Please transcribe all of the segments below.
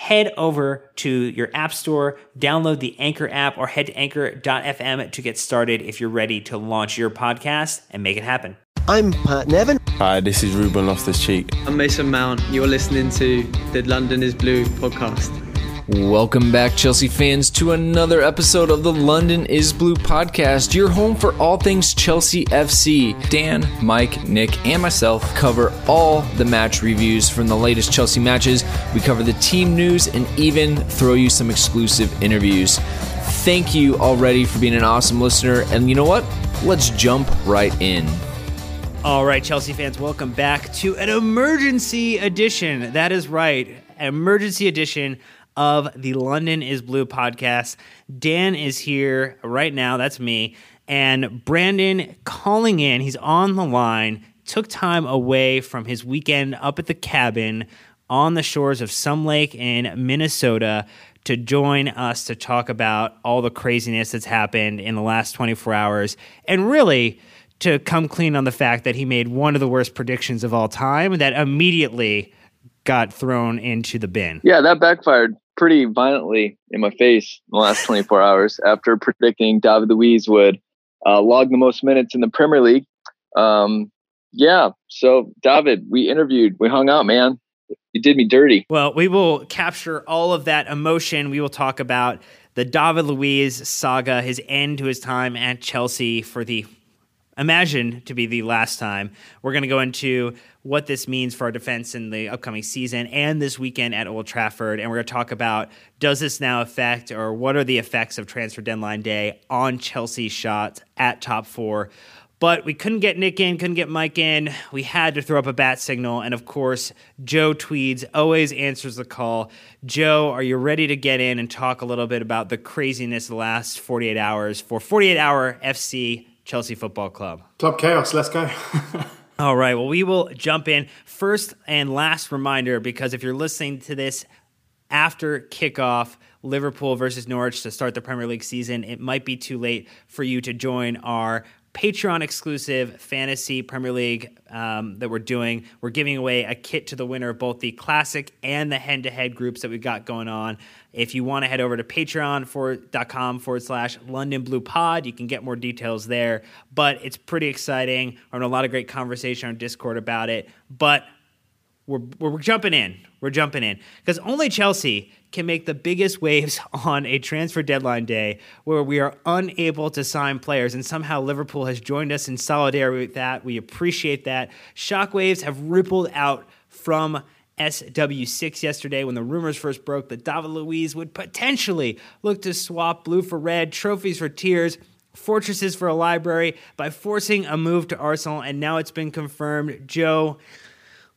Head over to your app store, download the Anchor app, or head to anchor.fm to get started if you're ready to launch your podcast and make it happen. I'm Pat Nevin. Hi, this is Ruben Loftus Cheek. I'm Mason Mount. You're listening to the London is Blue podcast. Welcome back, Chelsea fans, to another episode of the London is Blue podcast, your home for all things Chelsea FC. Dan, Mike, Nick, and myself cover all the match reviews from the latest Chelsea matches. We cover the team news and even throw you some exclusive interviews. Thank you already for being an awesome listener. And you know what? Let's jump right in. All right, Chelsea fans, welcome back to an emergency edition. That is right, an emergency edition of the London is Blue podcast. Dan is here right now. That's me. And Brandon calling in. He's on the line. Took time away from his weekend up at the cabin on the shores of some lake in Minnesota to join us to talk about all the craziness that's happened in the last 24 hours and really to come clean on the fact that he made one of the worst predictions of all time that immediately got thrown into the bin. Yeah, that backfired pretty violently in my face in the last 24 hours after predicting David Luiz would uh, log the most minutes in the Premier League. Um, yeah, so David, we interviewed, we hung out, man. You did me dirty. Well, we will capture all of that emotion. We will talk about the David Luiz saga, his end to his time at Chelsea for the imagine to be the last time. We're going to go into what this means for our defense in the upcoming season and this weekend at Old Trafford. And we're going to talk about does this now affect or what are the effects of transfer deadline day on Chelsea's shots at top four. But we couldn't get Nick in, couldn't get Mike in. We had to throw up a bat signal. And of course, Joe Tweeds always answers the call. Joe, are you ready to get in and talk a little bit about the craziness of the last 48 hours for 48 Hour FC Chelsea Football Club? Club Chaos, let's go. All right. Well, we will jump in. First and last reminder because if you're listening to this after kickoff, Liverpool versus Norwich to start the Premier League season, it might be too late for you to join our Patreon exclusive fantasy Premier League um, that we're doing. We're giving away a kit to the winner of both the classic and the head to head groups that we've got going on. If you want to head over to patreon.com forward slash London Blue Pod, you can get more details there. But it's pretty exciting. We're in a lot of great conversation on Discord about it. But we're, we're jumping in. We're jumping in. Because only Chelsea can make the biggest waves on a transfer deadline day where we are unable to sign players. And somehow Liverpool has joined us in solidarity with that. We appreciate that. Shockwaves have rippled out from SW6 yesterday when the rumors first broke that David Luiz would potentially look to swap blue for red, trophies for tears, fortresses for a library by forcing a move to Arsenal, and now it's been confirmed. Joe,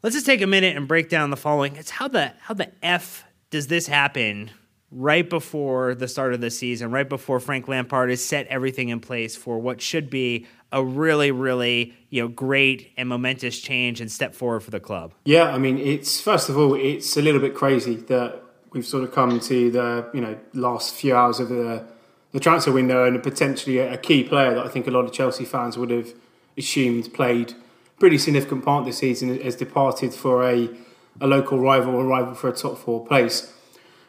let's just take a minute and break down the following. It's how the how the F does this happen right before the start of the season, right before Frank Lampard has set everything in place for what should be a really, really you know great and momentous change and step forward for the club. Yeah, I mean, it's first of all, it's a little bit crazy that we've sort of come to the you know last few hours of the the transfer window and potentially a key player that I think a lot of Chelsea fans would have assumed played pretty significant part this season has departed for a a local rival, a rival for a top four place.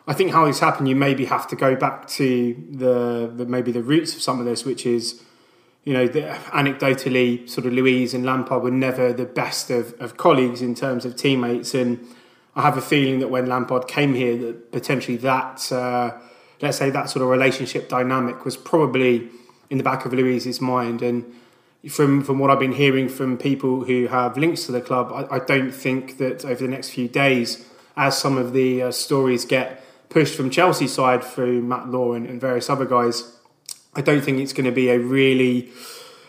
I think how this happened, you maybe have to go back to the, the maybe the roots of some of this, which is, you know, the, anecdotally, sort of Luiz and Lampard were never the best of, of colleagues in terms of teammates, and I have a feeling that when Lampard came here, that potentially that, uh, let's say that sort of relationship dynamic was probably in the back of Luiz's mind, and from from what I've been hearing from people who have links to the club, I, I don't think that over the next few days, as some of the uh, stories get pushed from Chelsea side through Matt Law and, and various other guys, I don't think it's going to be a really,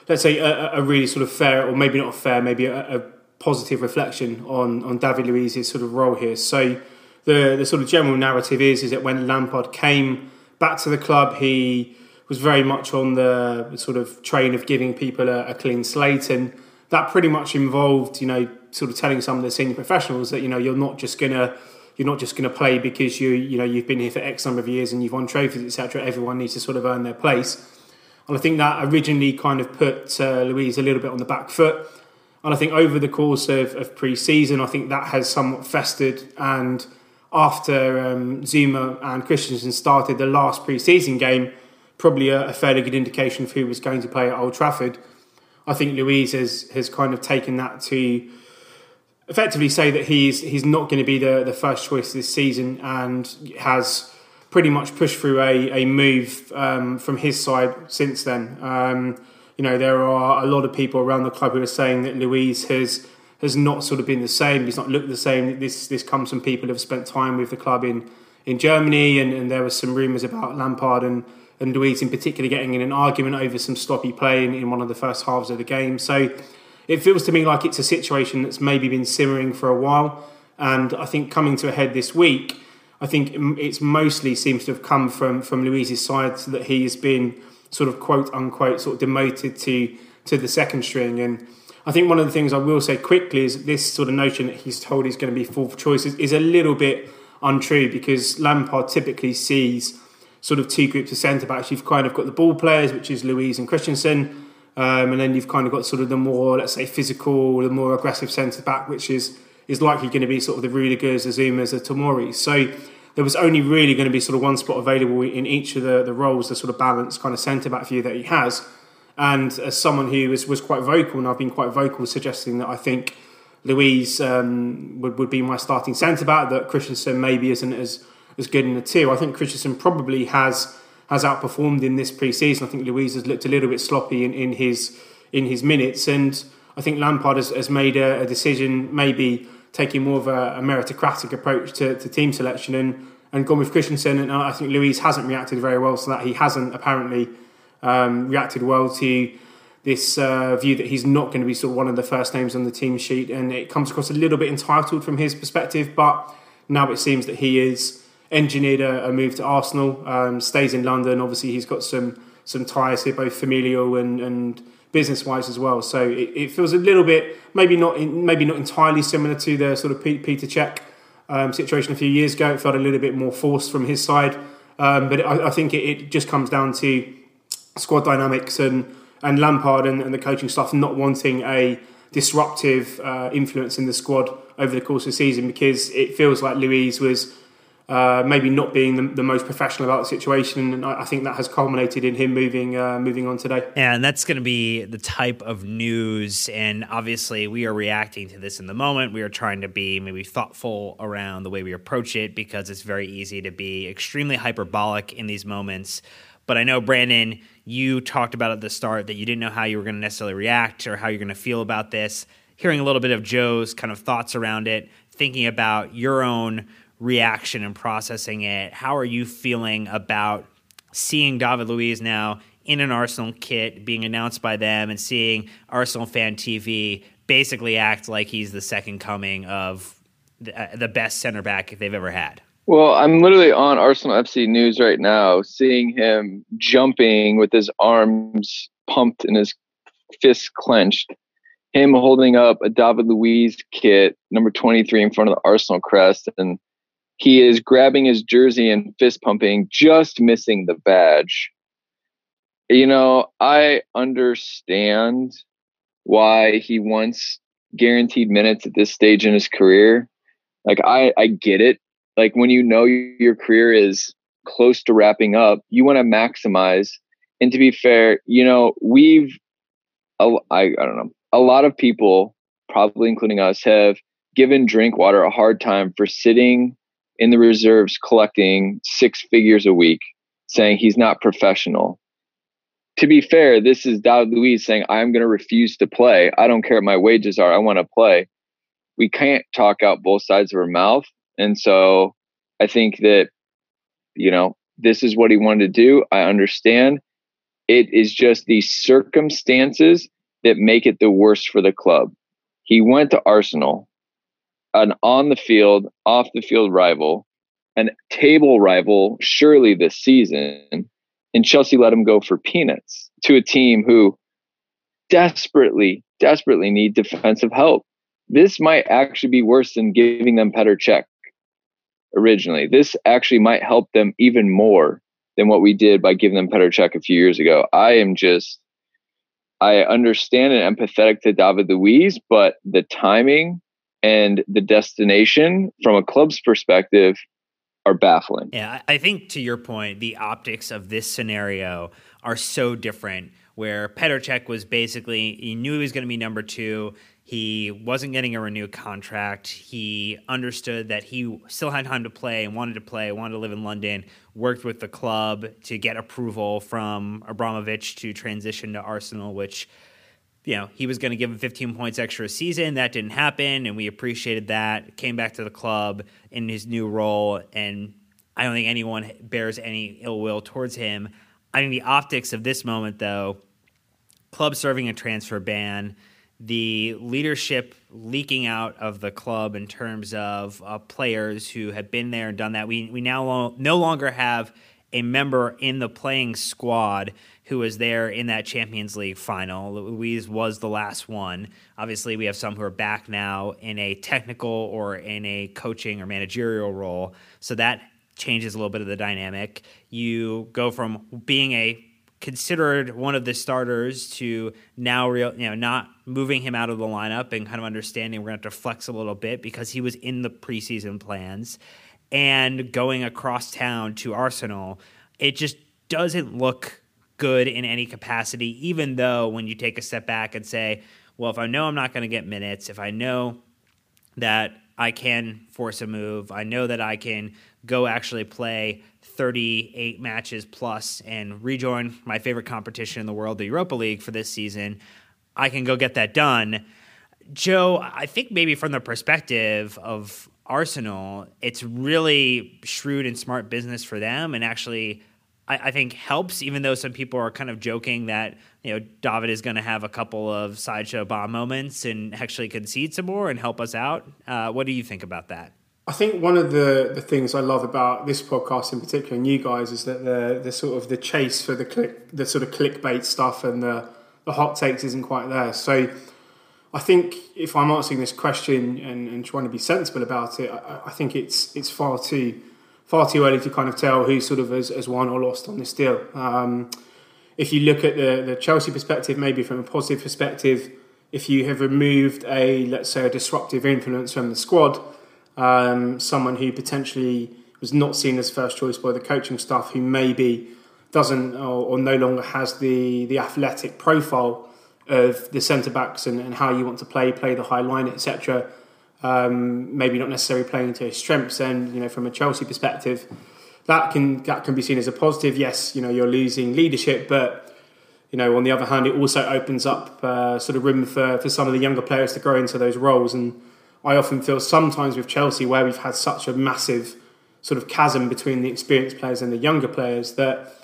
let's say, a, a really sort of fair, or maybe not fair, maybe a, a positive reflection on on David Luiz's sort of role here. So the the sort of general narrative is is that when Lampard came back to the club, he was very much on the sort of train of giving people a, a clean slate, and that pretty much involved, you know, sort of telling some of the senior professionals that you know you're not just gonna you're not just going to play because you you know you've been here for X number of years and you've won trophies, etc. Everyone needs to sort of earn their place, and I think that originally kind of put uh, Luiz a little bit on the back foot. And I think over the course of, of pre-season, I think that has somewhat festered. And after um, Zouma and Christensen started the last pre-season game, probably a, a fairly good indication of who was going to play at Old Trafford. I think Luiz has has kind of taken that to effectively say that he's he's not going to be the, the first choice this season and has pretty much pushed through a, a move um, from his side since then. Um, you know, there are a lot of people around the club who are saying that Luiz has has not sort of been the same. He's not looked the same. This this comes from people who have spent time with the club in in Germany, and, and there were some rumours about Lampard and and Luiz in particular getting in an argument over some sloppy play in, in one of the first halves of the game. So it feels to me like it's a situation that's maybe been simmering for a while. And I think coming to a head this week, I think it's mostly seems to have come from from Luiz's side that he has been sort of quote unquote sort of demoted to to the second string. And I think one of the things I will say quickly is this sort of notion that he's told he's going to be fourth choice is, is a little bit untrue because Lampard typically sees sort of two groups of centre backs. You've kind of got the ball players, which is Luiz and Christensen um, and then you've kind of got sort of the more, let's say, physical, the more aggressive centre back, which is is likely going to be sort of the Rudigers, the Zoumas, the Tomoris. So there was only really going to be sort of one spot available in each of the, the roles, the sort of balanced kind of centre back view that he has. And as someone who was, was quite vocal, and I've been quite vocal suggesting that I think Luiz um, would, would be my starting centre back, that Christensen maybe isn't as, as good in the two. I think Christensen probably has has outperformed in this pre-season. I think Luiz has looked a little bit sloppy in, in his in his minutes, and I think Lampard has, has made a, a, decision, maybe taking more of a, a meritocratic approach to, to, team selection and, and gone with Christensen. And I think Luiz hasn't reacted very well to that. He hasn't apparently um, reacted well to this uh, view that he's not going to be sort of one of the first names on the team sheet, and it comes across a little bit entitled from his perspective. But now it seems that he is engineered a, a move to Arsenal. Um, stays in London. Obviously, he's got some some ties here, both familial and, and business wise as well. So it, it, feels a little bit maybe not in, maybe not entirely similar to the sort of Petr Cech um, situation a few years ago. It felt a little bit more forced from his side, um, but I, I think it, it, just comes down to squad dynamics and and Lampard and, and the coaching staff not wanting a disruptive uh, influence in the squad over the course of the season because it feels like Luiz was uh, maybe not being the, the, most professional about the situation, and I, I think that has culminated in him moving uh, moving on today. And that's going to be the type of news, and obviously we are reacting to this in the moment. We are trying to be maybe thoughtful around the way we approach it because it's very easy to be extremely hyperbolic in these moments. But I know Brandon, you talked about at the start that you didn't know how you were going to necessarily react or how you're going to feel about this. Hearing a little bit of Joe's kind of thoughts around it, thinking about your own reaction and processing it, how are you feeling about seeing David Luiz now in an Arsenal kit being announced by them and seeing Arsenal fan TV basically act like he's the second coming of the, uh, the best center back they've ever had? Well, I'm literally on Arsenal FC News right now, seeing him jumping with his arms pumped and his fists clenched. Him holding up a David Luiz kit, number 23, in front of the Arsenal crest. And he is grabbing his jersey and fist pumping, just missing the badge. You know, I understand why he wants guaranteed minutes at this stage in his career. Like, I, I get it like when you know your career is close to wrapping up, you want to maximize. And to be fair, you know, we've, I, I don't know, a lot of people, probably including us, have given Drinkwater a hard time for sitting in the reserves collecting six figures a week, saying he's not professional. To be fair, this is David Luiz saying, I'm going to refuse to play. I don't care what my wages are. I want to play. We can't talk out both sides of our mouth. And so I think that, you know, this is what he wanted to do. I understand. It is just the circumstances that make it the worst for the club. He went to Arsenal, an on the field, off the field rival, an table rival, surely this season. And Chelsea let him go for peanuts to a team who desperately, desperately need defensive help. This might actually be worse than giving them Petr Cech originally. This actually might help them even more than what we did by giving them Petr Cech a few years ago. I am just, I understand and empathetic to David Luiz, but the timing and the destination from a club's perspective are baffling. Yeah, I think to your point, the optics of this scenario are so different. Where Petr Cech was basically, he knew he was going to be number two. He wasn't getting a renewed contract. He understood that he still had time to play and wanted to play, wanted to live in London, worked with the club to get approval from Abramovich to transition to Arsenal, which, you know, he was going to give him 15 points extra a season. That didn't happen, and we appreciated that. Came back to the club in his new role, and I don't think anyone bears any ill will towards him. I think the optics of this moment, though, club serving a transfer ban – the leadership leaking out of the club in terms of uh, players who have been there and done that. We we now lo- no longer have a member in the playing squad who was there in that Champions League final. Luiz was the last one. Obviously, we have some who are back now in a technical or in a coaching or managerial role. So that changes a little bit of the dynamic. You go from being a considered one of the starters to now real you know not moving him out of the lineup and kind of understanding we're going to have to flex a little bit because he was in the preseason plans and going across town to Arsenal it just doesn't look good in any capacity even though when you take a step back and say well if I know I'm not going to get minutes if I know that I can force a move I know that I can go actually play 38 matches plus and rejoin my favorite competition in the world, the Europa League, for this season, I can go get that done. Joe, I think maybe from the perspective of Arsenal, it's really shrewd and smart business for them, and actually, I, I think helps. Even though some people are kind of joking that you know David is going to have a couple of Sideshow Bob moments and actually concede some more and help us out. Uh, what do you think about that? I think one of the, the things I love about this podcast in particular and you guys is that the the sort of the chase for the click the sort of clickbait stuff and the the hot takes isn't quite there. So I think if I'm answering this question and, and trying to be sensible about it, I, I, think it's it's far too far too early to kind of tell who sort of has, has won or lost on this deal. Um, if you look at the, the Chelsea perspective, maybe from a positive perspective, if you have removed a let's say a disruptive influence from the squad um, someone who potentially was not seen as first choice by the coaching staff, who maybe doesn't or, or no longer has the the athletic profile of the centre backs and, and, how you want to play, play the high line, etc. Um, maybe not necessarily playing to his strengths. And you know, from a Chelsea perspective, that can that can be seen as a positive. Yes, you know, you're losing leadership, but you know, on the other hand, it also opens up uh, sort of room for, for some of the younger players to grow into those roles and I often feel sometimes with Chelsea where we've had such a massive sort of chasm between the experienced players and the younger players that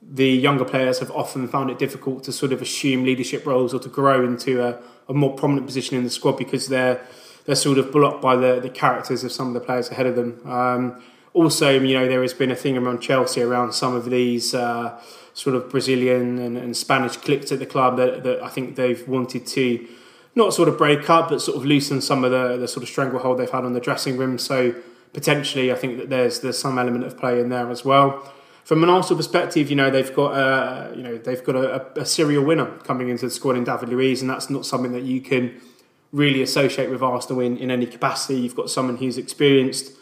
the younger players have often found it difficult to sort of assume leadership roles or to grow into a, a more prominent position in the squad because they're they're sort of blocked by the, the characters of some of the players ahead of them. Um, also, you know, there has been a thing around Chelsea around some of these uh, sort of Brazilian and, and, Spanish cliques at the club that, that I think they've wanted to not sort of break up, but sort of loosen some of the, the sort of stranglehold they've had on the dressing room. So potentially, I think that there's there's some element of play in there as well. From an Arsenal perspective, you know they've got a, you know they've got a, a serial winner coming into the squad in David Luiz, and that's not something that you can really associate with Arsenal in, in any capacity. You've got someone who's experienced,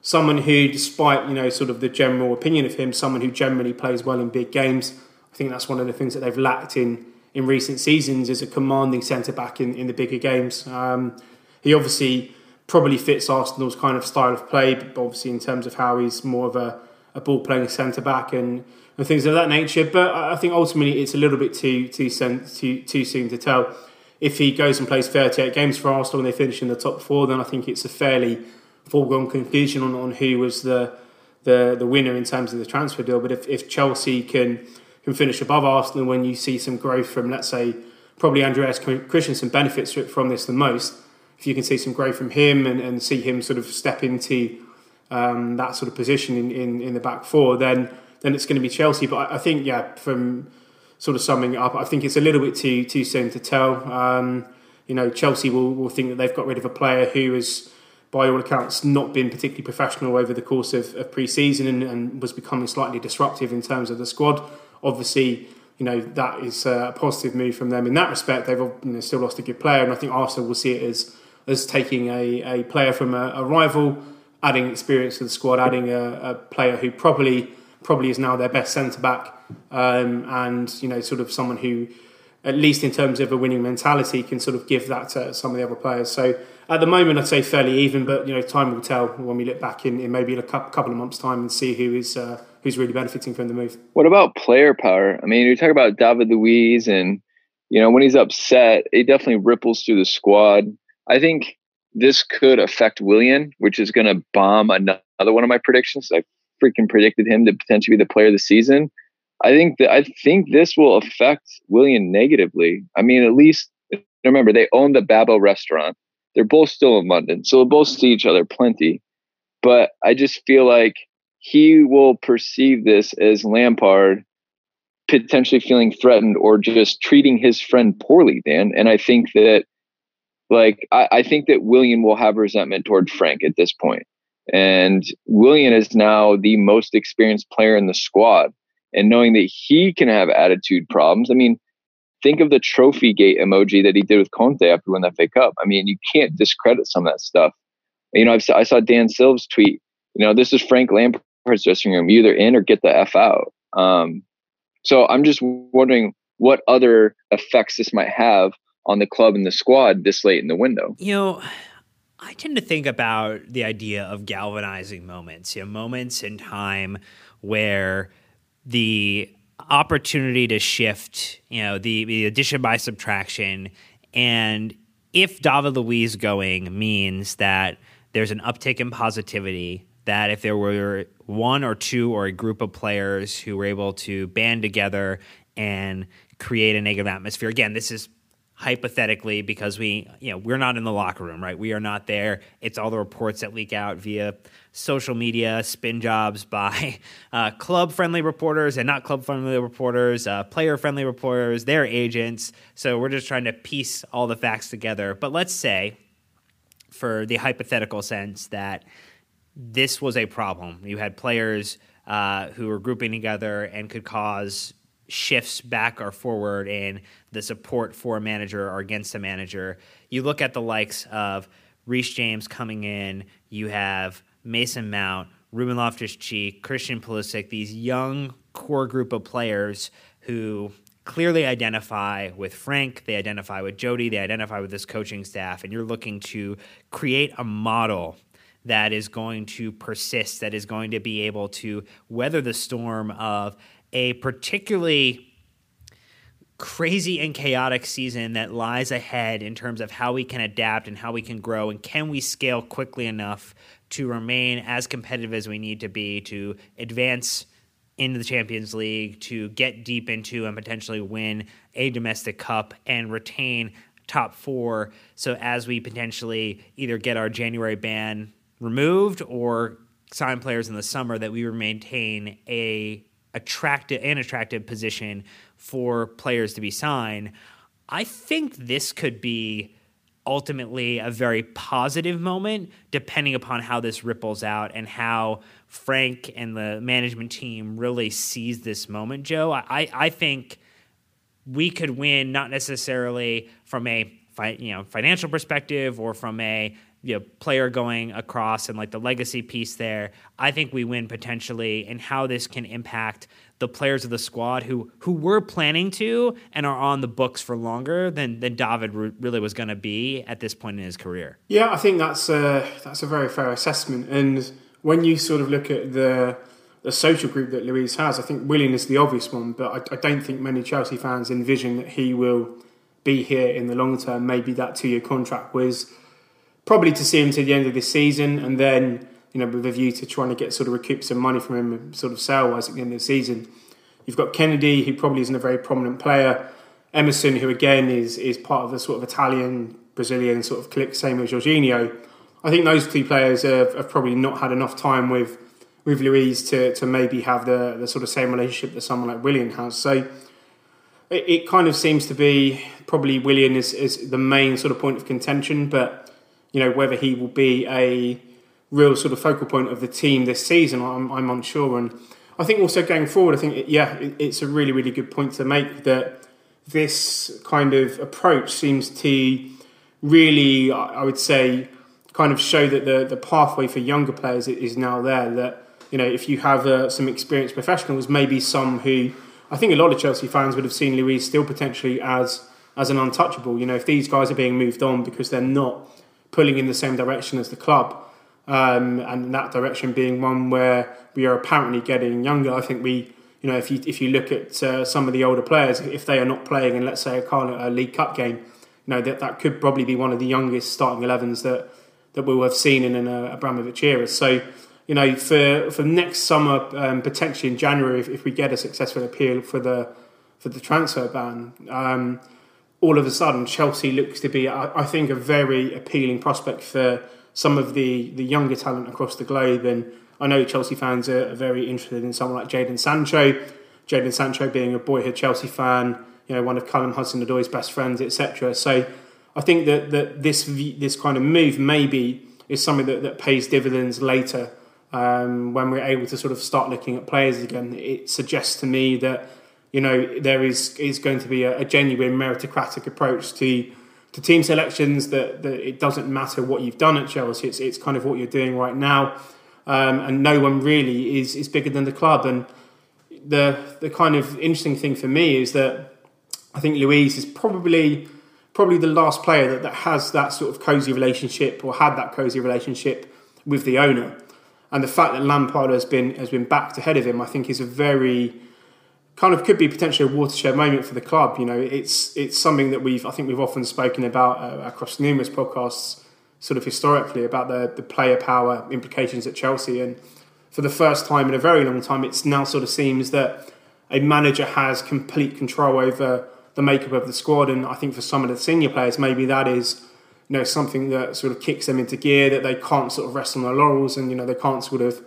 someone who, despite you know sort of the general opinion of him, someone who generally plays well in big games. I think that's one of the things that they've lacked in in recent seasons is a commanding centre back in, in the bigger games. Um, he obviously probably fits Arsenal's kind of style of play, but obviously in terms of how he's more of a, a ball playing centre back and, and things of that nature. But I think ultimately it's a little bit too too too too soon to tell if he goes and plays 38 games for Arsenal and they finish in the top four, then I think it's a fairly foregone conclusion on, on who was the, the the winner in terms of the transfer deal. But if, if Chelsea can can finish above Arsenal when you see some growth from, let's say, probably Andreas Christensen benefits from this the most. If you can see some growth from him and, and see him sort of step into um, that sort of position in, in, in the back four, then then it's going to be Chelsea. But I, I think, yeah, from sort of summing up, I think it's a little bit too too soon to tell. Um, you know, Chelsea will, will think that they've got rid of a player who has, by all accounts, not been particularly professional over the course of, of pre-season and, and, was becoming slightly disruptive in terms of the squad. Obviously, you know that is a positive move from them in that respect. They've you know, still lost a good player, and I think Arsenal will see it as as taking a, a player from a, a rival, adding experience to the squad, adding a, a player who probably probably is now their best centre back, um, and you know, sort of someone who, at least in terms of a winning mentality, can sort of give that to some of the other players. So at the moment, I'd say fairly even, but you know, time will tell when we look back in, in maybe a couple of months' time and see who is uh, who's really benefiting from the move. What about player power? I mean, you talk about David Luiz, and you know, when he's upset, it definitely ripples through the squad. I think this could affect Willian, which is going to bomb another one of my predictions. I freaking predicted him to potentially be the player of the season. I think that I think this will affect Willian negatively. I mean, at least remember they own the Babel restaurant. They're both still in London, so they'll both see each other plenty. But I just feel like he will perceive this as Lampard potentially feeling threatened or just treating his friend poorly, Dan. And I think that like I, I think that Willian will have resentment toward Frank at this point. And Willian is now the most experienced player in the squad. And knowing that he can have attitude problems, I mean, think of the trophy gate emoji that he did with Conte after winning the FA Cup. I mean, you can't discredit some of that stuff. You know, I've, I saw Dan Silva's tweet. You know, this is Frank Lampard's dressing room. You either in or get the f out. Um, so I'm just wondering what other effects this might have on the club and the squad this late in the window. You know, I tend to think about the idea of galvanizing moments, you know, moments in time where the opportunity to shift, you know, the, the addition by subtraction, and if David Luiz going means that there's an uptick in positivity, that if there were one or two or a group of players who were able to band together and create a negative atmosphere, again, this is hypothetically because we you know we're not in the locker room right? We are not there. It's all the reports that leak out via social media spin jobs by uh, club friendly reporters and not club friendly reporters uh, player friendly reporters their agents. So we're just trying to piece all the facts together. But let's say for the hypothetical sense that this was a problem. You had players uh, who were grouping together and could cause shifts back or forward in the support for a manager or against a manager. You look at the likes of Reece James coming in, you have Mason Mount, Ruben Loftus Cheek, Christian Pulisic, these young core group of players who clearly identify with Frank, they identify with Jody, they identify with this coaching staff, and you're looking to create a model that is going to persist, that is going to be able to weather the storm of a particularly crazy and chaotic season that lies ahead in terms of how we can adapt and how we can grow and can we scale quickly enough to remain as competitive as we need to be to advance into the Champions League, to get deep into and potentially win a domestic cup and retain top four. So as we potentially either get our January ban removed or sign players in the summer, that we maintain a attractive an attractive position for players to be signed. I think this could be ultimately a very positive moment, depending upon how this ripples out and how Frank and the management team really sees this moment. Joe, I, I think we could win not necessarily from a you know financial perspective or from a you know, player going across and like the legacy piece there. I think we win potentially and how this can impact the players of the squad who who were planning to and are on the books for longer than than David really was going to be at this point in his career. Yeah, I think that's a, that's a very fair assessment. And when you sort of look at the the social group that Luiz has, I think Willian is the obvious one, but I, I don't think many Chelsea fans envision that he will be here in the long term. Maybe that two year contract was probably to see him to the end of this season, and then you know with a view to trying to get sort of recoup some money from him, sort of sale wise at the end of the season. You've got Kennedy, who probably isn't a very prominent player. Emerson, who again is is part of the sort of Italian Brazilian sort of clique, same as Jorginho. I think those two players have, have, probably not had enough time with with Luiz to, to maybe have the, the sort of same relationship that someone like Willian has. So it, it kind of seems to be probably Willian is, is the main sort of point of contention, but you know, whether he will be a real sort of focal point of the team this season, I'm, I'm unsure. And I think also going forward, I think, yeah, it's a really, really good point to make that this kind of approach seems to really, I would say, kind of show that the, the pathway for younger players is now there. That, you know, if you have uh, some experienced professionals, maybe some who I think a lot of Chelsea fans would have seen Luiz still potentially as as an untouchable. You know, if these guys are being moved on because they're not pulling in the same direction as the club. Um, and that direction being one where we are apparently getting younger. I think we, you know, if you if you look at uh, some of the older players, if they are not playing in, let's say, a, a League Cup game, you know that that could probably be one of the youngest starting 11s that that we'll have seen in an uh, Abramovich era. So, you know, for for next summer, um, potentially in January, if, if, we get a successful appeal for the for the transfer ban. Um, all of a sudden Chelsea looks to be, I, think, a very appealing prospect for some of the, the younger talent across the globe. And I know Chelsea fans are, very interested in someone like Jadon Sancho. Jadon Sancho being a boyhood Chelsea fan, you know, one of Callum Hudson-Odoi's best friends, etc. So I think that, that this this kind of move maybe is something that, that pays dividends later um, when we're able to sort of start looking at players again. It suggests to me that you know there is is going to be a, a genuine meritocratic approach to to team selections that, that it doesn't matter what you've done at Chelsea. It's it's kind of what you're doing right now. Um, and no one really is is bigger than the club. And the the kind of interesting thing for me is that I think Luiz is probably probably the last player that, that has that sort of cozy relationship or had that cozy relationship with the owner. And the fact that Lampard has been has been backed ahead of him I think is a very kind of could be potentially a watershed moment for the club. You know, it's it's something that we've I think we've often spoken about uh, across numerous podcasts, sort of historically about the the player power implications at Chelsea. And for the first time in a very long time, it's now sort of seems that a manager has complete control over the makeup of the squad. And I think for some of the senior players, maybe that is you know something that sort of kicks them into gear that they can't sort of rest on their laurels and you know they can't sort of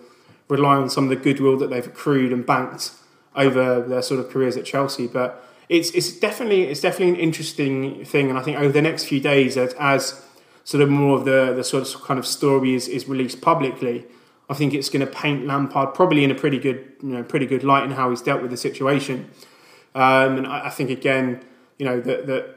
rely on some of the goodwill that they've accrued and banked over their sort of careers at Chelsea. But it's it's definitely it's definitely an interesting thing, and I think over the next few days, as, as sort of more of the the sort of kind of story is, is released publicly, I think it's going to paint Lampard probably in a pretty good you know pretty good light in how he's dealt with the situation. Um, and I, I, think again, you know that that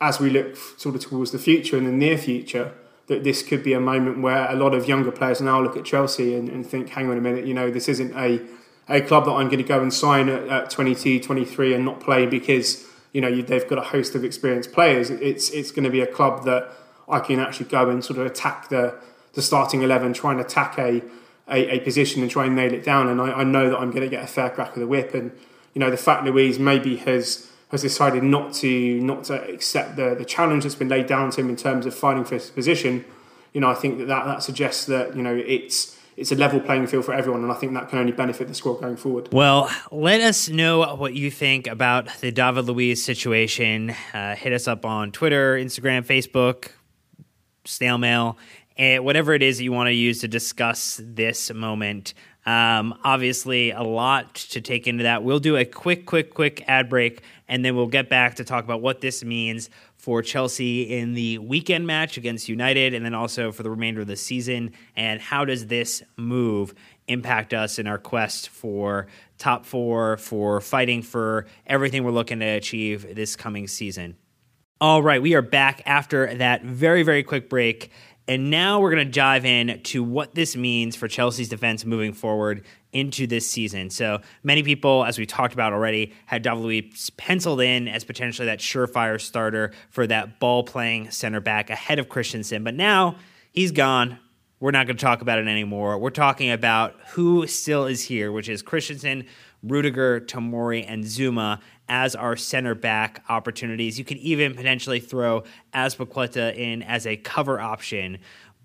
as we look sort of towards the future and the near future, that this could be a moment where a lot of younger players now look at Chelsea and, and think, hang on a minute, you know, this isn't a a club that I'm going to go and sign at, at 22, 23 and not play because you know they've got a host of experienced players. It's it's going to be a club that I can actually go and sort of attack the the starting eleven, try and attack a a, a position and try and nail it down. And I, I know that I'm going to get a fair crack of the whip. And you know the fact Luiz maybe has has decided not to not to accept the the challenge that's been laid down to him in terms of fighting for his position, you know, I think that that, that suggests that you know it's it's a level playing field for everyone, and I think that can only benefit the squad going forward. Well, let us know what you think about the David Luiz situation. Uh, hit us up on Twitter, Instagram, Facebook, snail mail, and whatever it is that you want to use to discuss this moment. Um, obviously, a lot to take into that. We'll do a quick, quick, quick ad break, and then we'll get back to talk about what this means for Chelsea in the weekend match against United, and then also for the remainder of the season. And how does this move impact us in our quest for top four, for fighting for everything we're looking to achieve this coming season? All right, we are back after that very, very quick break. And now we're going to dive in to what this means for Chelsea's defense moving forward into this season. So many people, as we talked about already, had David Luiz penciled in as potentially that surefire starter for that ball playing center back ahead of Christensen. But now he's gone. We're not going to talk about it anymore. We're talking about who still is here, which is Christensen, Rudiger, Tomori, and Zouma as our center back opportunities. You could even potentially throw Azpilicueta in as a cover option.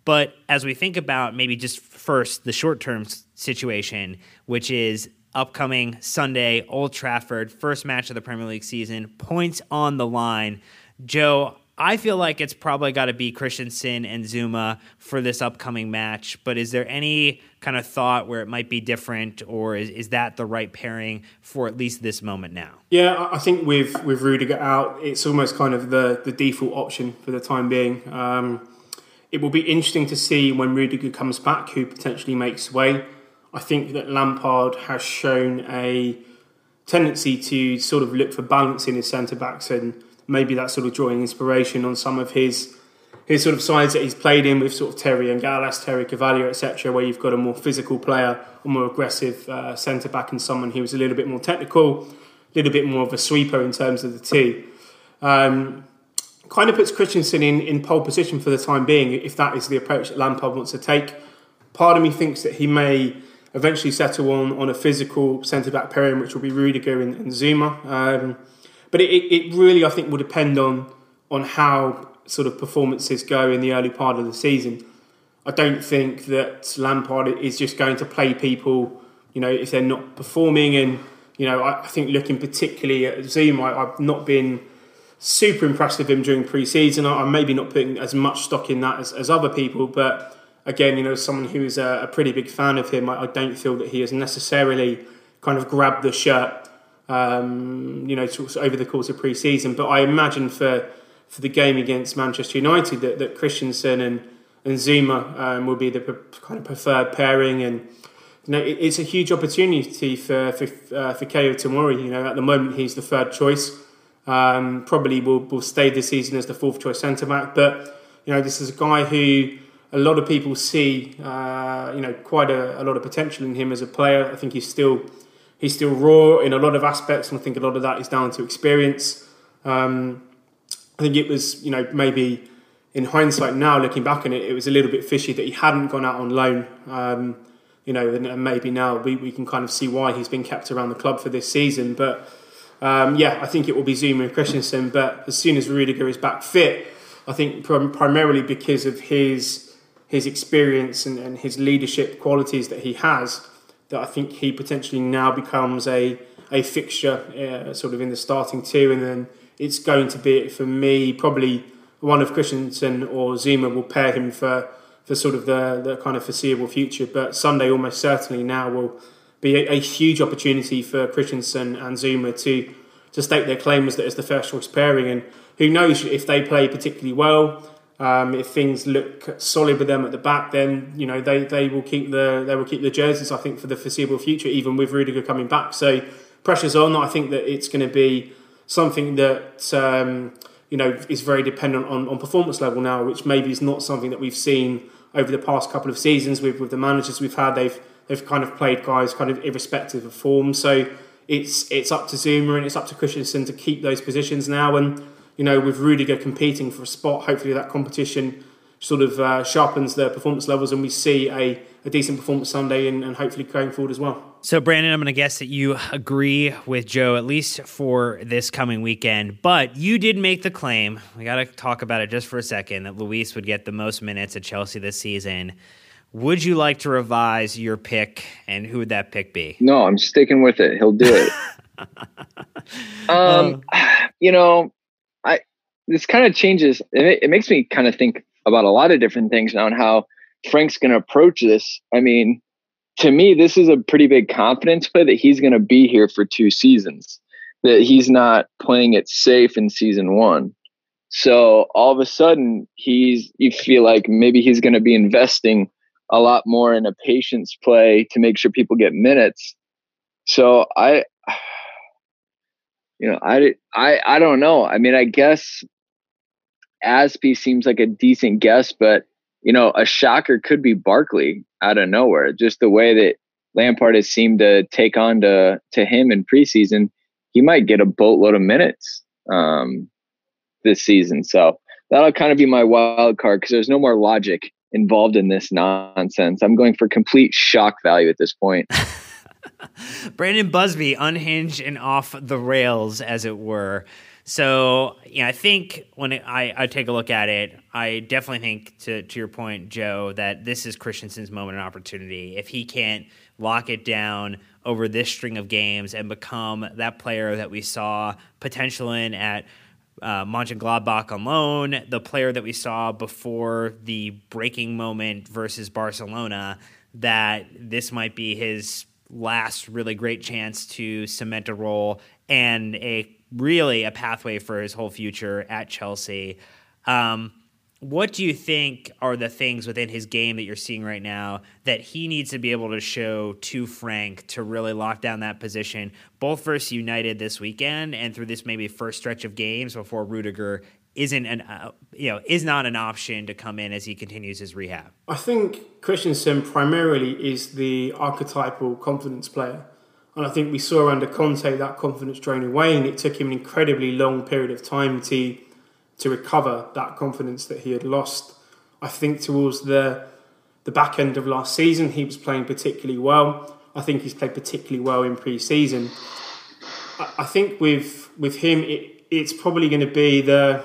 But as we think about maybe just first the short term situation, which is upcoming Sunday, Old Trafford, first match of the Premier League season, points on the line. Joe, I feel like it's probably got to be Christensen and Zouma for this upcoming match. But is there any kind of thought where it might be different, or is, is that the right pairing for at least this moment now? Yeah, I think with with Rudiger out, it's almost kind of the the default option for the time being. Um, it will be interesting to see when Rudiger comes back, who potentially makes way. I think that Lampard has shown a tendency to sort of look for balance in his centre backs and maybe that's sort of drawing inspiration on some of his his sort of sides that he's played in with sort of Terry and Gallas, Terry Carvalho, etc., where you've got a more physical player, a more aggressive uh, centre back, and someone who was a little bit more technical, a little bit more of a sweeper in terms of the tee. Um, kind of puts Christensen in, in pole position for the time being, if that is the approach that Lampard wants to take. Part of me thinks that he may eventually settle on, on a physical centre back pairing, which will be Rudiger and, and Zouma. Um, but it, it really, I think, will depend on on how sort of performances go in the early part of the season. I don't think that Lampard is just going to play people, you know, if they're not performing. And you know, I, I think looking particularly at Zouma, I, have not been super impressed with him during pre-season. I, am maybe not putting as much stock in that as, as other people, but again, you know, someone who is a, a pretty big fan of him, I, I, don't feel that he has necessarily kind of grabbed the shirt um, you know, over the course of pre-season. But I imagine for for the game against Manchester United that, that Christensen and and Zouma um, will be the kind of preferred pairing, and you know, it, it's a huge opportunity for for uh, for Kayo Tomori. You know, at the moment he's the third choice. Um, probably will will stay this season as the fourth choice centre back, but you know, this is a guy who a lot of people see, uh, you know, quite a, a lot of potential in him as a player. I think he's still he's still raw in a lot of aspects, and I think a lot of that is down to experience. Um, I think it was, you know, maybe in hindsight now, looking back on it, it was a little bit fishy that he hadn't gone out on loan. Um, you know, and, and, maybe now we, we can kind of see why he's been kept around the club for this season. But um, yeah, I think it will be Zouma and Christensen. But as soon as Rudiger is back fit, I think prim- primarily because of his his experience and, and his leadership qualities that he has, that I think he potentially now becomes a a fixture uh, sort of in the starting two, and then it's going to be for me probably one of Christensen or Zouma will pair him for for sort of the the kind of foreseeable future. But Sunday almost certainly now will be a, a huge opportunity for Christensen and Zouma to to stake their claim as, as the first choice pairing, and who knows if they play particularly well um, if things look solid with them at the back, then you know they, they will keep the they will keep the jerseys. I think for the foreseeable future, even with Rudiger coming back. So pressure's on. I think that it's going to be something that um, you know is very dependent on, on performance level now, which maybe is not something that we've seen over the past couple of seasons with with the managers we've had. They've they've kind of played guys kind of irrespective of form. So it's it's up to Zouma and it's up to Christensen to keep those positions now and you know, with Rudiger competing for a spot, hopefully that competition sort of uh, sharpens their performance levels, and we see a, a decent performance Sunday and, and hopefully going forward as well. So, Brandon, I'm going to guess that you agree with Joe, at least for this coming weekend. But you did make the claim, we got to talk about it just for a second, that Luiz would get the most minutes at Chelsea this season. Would you like to revise your pick, and who would that pick be? No, I'm sticking with it. He'll do it. um, you know, I this kind of changes. It, it makes me kind of think about a lot of different things now and how Frank's going to approach this. I mean, to me, this is a pretty big confidence play that he's going to be here for two seasons, that he's not playing it safe in season one. So all of a sudden, he's, you feel like maybe he's going to be investing a lot more in a patience play to make sure people get minutes. So I, you know, I, I, I don't know. I mean, I guess Azpi seems like a decent guess, but you know, a shocker could be Barkley out of nowhere. Just the way that Lampard has seemed to take on to to him in preseason, he might get a boatload of minutes um, this season. So that'll kind of be my wild card because there's no more logic involved in this nonsense. I'm going for complete shock value at this point. Brandon Busby, unhinged and off the rails, as it were. So, yeah, I think when it, I, I take a look at it, I definitely think, to, to your point, Joe, that this is Christensen's moment and opportunity. If he can't lock it down over this string of games and become that player that we saw potential in at uh, Mönchengladbach on loan, the player that we saw before the breaking moment versus Barcelona, that this might be his last really great chance to cement a role and a really a pathway for his whole future at Chelsea. Um, what do you think are the things within his game that you're seeing right now that he needs to be able to show to Frank to really lock down that position, both versus United this weekend and through this maybe first stretch of games before Rudiger isn't an uh, you know is not an option to come in as he continues his rehab? I think Christensen primarily is the archetypal confidence player. And I think we saw under Conte that confidence drain away, and it took him an incredibly long period of time to to recover that confidence that he had lost. I think towards the the back end of last season, he was playing particularly well. I think he's played particularly well in pre-season. I, I think with with him, it, it's probably going to be the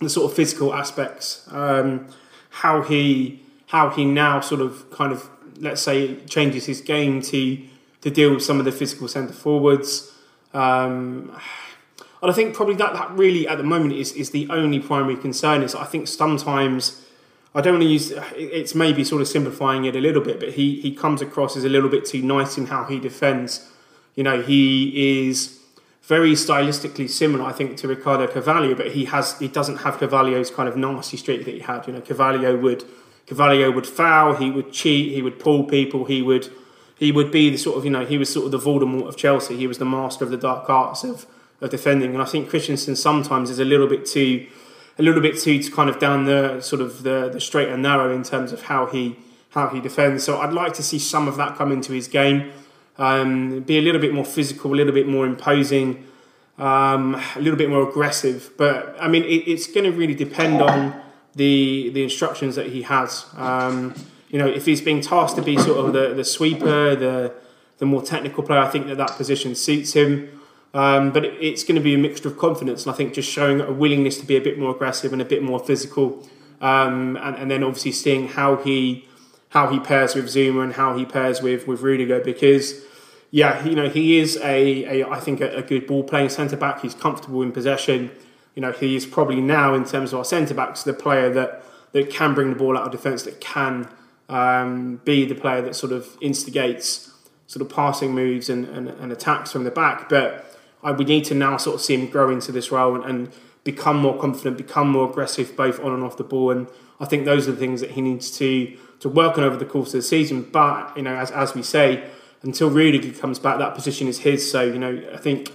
the sort of physical aspects, um, how he how he now sort of kind of let's say changes his game to to deal with some of the physical centre forwards. Um, and I think probably that, that really at the moment is, is the only primary concern. Is I think sometimes I don't want to use it's maybe sort of simplifying it a little bit, but he he comes across as a little bit too nice in how he defends. You know, he is very stylistically similar, I think, to Ricardo Carvalho, but he has he doesn't have Carvalho's kind of nasty streak that he had. You know, Carvalho would Carvalho would foul, he would cheat, he would pull people, he would he would be the sort of you know he was sort of the Voldemort of Chelsea. He was the master of the dark arts of, of defending, and I think Christensen sometimes is a little bit too a little bit too kind of down the sort of the, the straight and narrow in terms of how he how he defends. So I'd like to see some of that come into his game. Um, be a little bit more physical, a little bit more imposing, um, a little bit more aggressive. But I mean, it, it's going to really depend on the the instructions that he has. Um, you know, if he's being tasked to be sort of the, the sweeper, the the more technical player, I think that that position suits him. Um, but it, it's going to be a mixture of confidence, and I think just showing a willingness to be a bit more aggressive and a bit more physical, um, and, and, then obviously seeing how he how he pairs with Zouma and how he pairs with with Rudiger, because yeah, you know he is a, a I think a, a good ball playing centre back. He's comfortable in possession. You know he is probably now in terms of our centre backs the player that that can bring the ball out of defence, that can um, be the player that sort of instigates sort of passing moves and, and, and attacks from the back. But I, we need to now sort of see him grow into this role and, and, become more confident, become more aggressive both on and off the ball. And I think those are the things that he needs to to work on over the course of the season. But you know, as as we say, until Rudiger comes back, that position is his. So you know, I think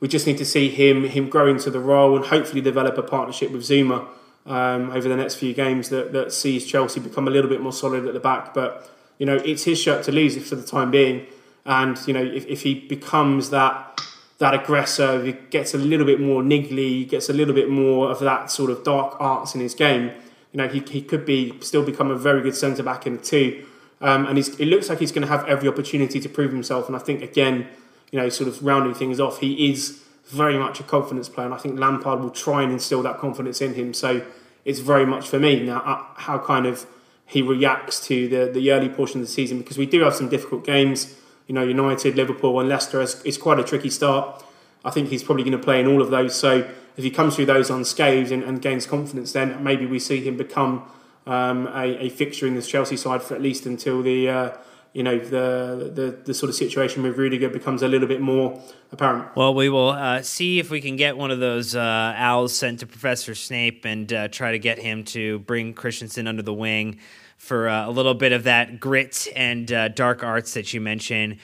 we just need to see him him grow into the role and hopefully develop a partnership with Zouma um, over the next few games that, that sees Chelsea become a little bit more solid at the back. But you know, it's his shirt to lose for the time being. And you know, if, if he becomes that that aggressor, he gets a little bit more niggly, gets a little bit more of that sort of dark arts in his game, you know, he, he could be still become a very good centre back in the two. Um, and it looks like he's going to have every opportunity to prove himself. And I think, again, you know, sort of rounding things off, he is very much a confidence player. And I think Lampard will try and instill that confidence in him. So it's very much for me now uh, how kind of he reacts to the, the early portion of the season because we do have some difficult games. You know, United, Liverpool, and Leicester is, is quite a tricky start. I think he's probably going to play in all of those. So if he comes through those unscathed and, and gains confidence, then maybe we see him become um, a, a, fixture in this Chelsea side for at least until the uh, you know the, the the sort of situation with Rudiger becomes a little bit more apparent. Well, we will uh, see if we can get one of those uh, owls sent to Professor Snape and uh, try to get him to bring Christensen under the wing for uh, a little bit of that grit and uh, dark arts that you mentioned.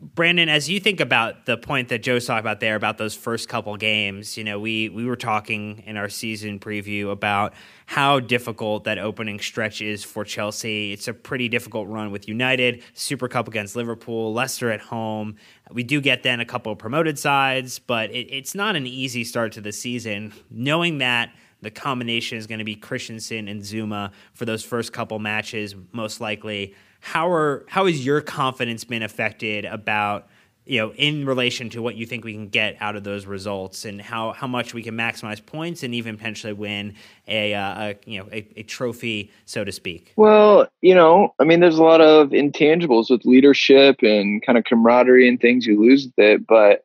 Brandon, as you think about the point that Joe's talking about there about those first couple games, you know, we we were talking in our season preview about how difficult that opening stretch is for Chelsea. It's a pretty difficult run with United, Super Cup against Liverpool, Leicester at home. We do get then a couple of promoted sides, but it, it's not an easy start to the season. Knowing that the combination is going to be Christensen and Zouma for those first couple matches, most likely. How are how has your confidence been affected about you know in relation to what you think we can get out of those results and how how much we can maximize points and even potentially win a, uh, a you know a, a trophy so to speak? Well, you know, I mean, there's a lot of intangibles with leadership and kind of camaraderie and things you lose with it, but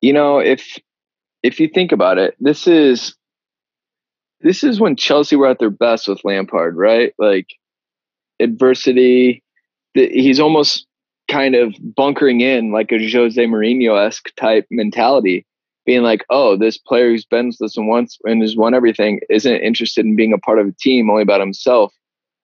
you know if if you think about it, this is this is when Chelsea were at their best with Lampard, right? Like adversity. He's almost kind of bunkering in like a Jose Mourinho esque type mentality, being like, "Oh, this player who's been with us and once and has won everything isn't interested in being a part of a team, only about himself.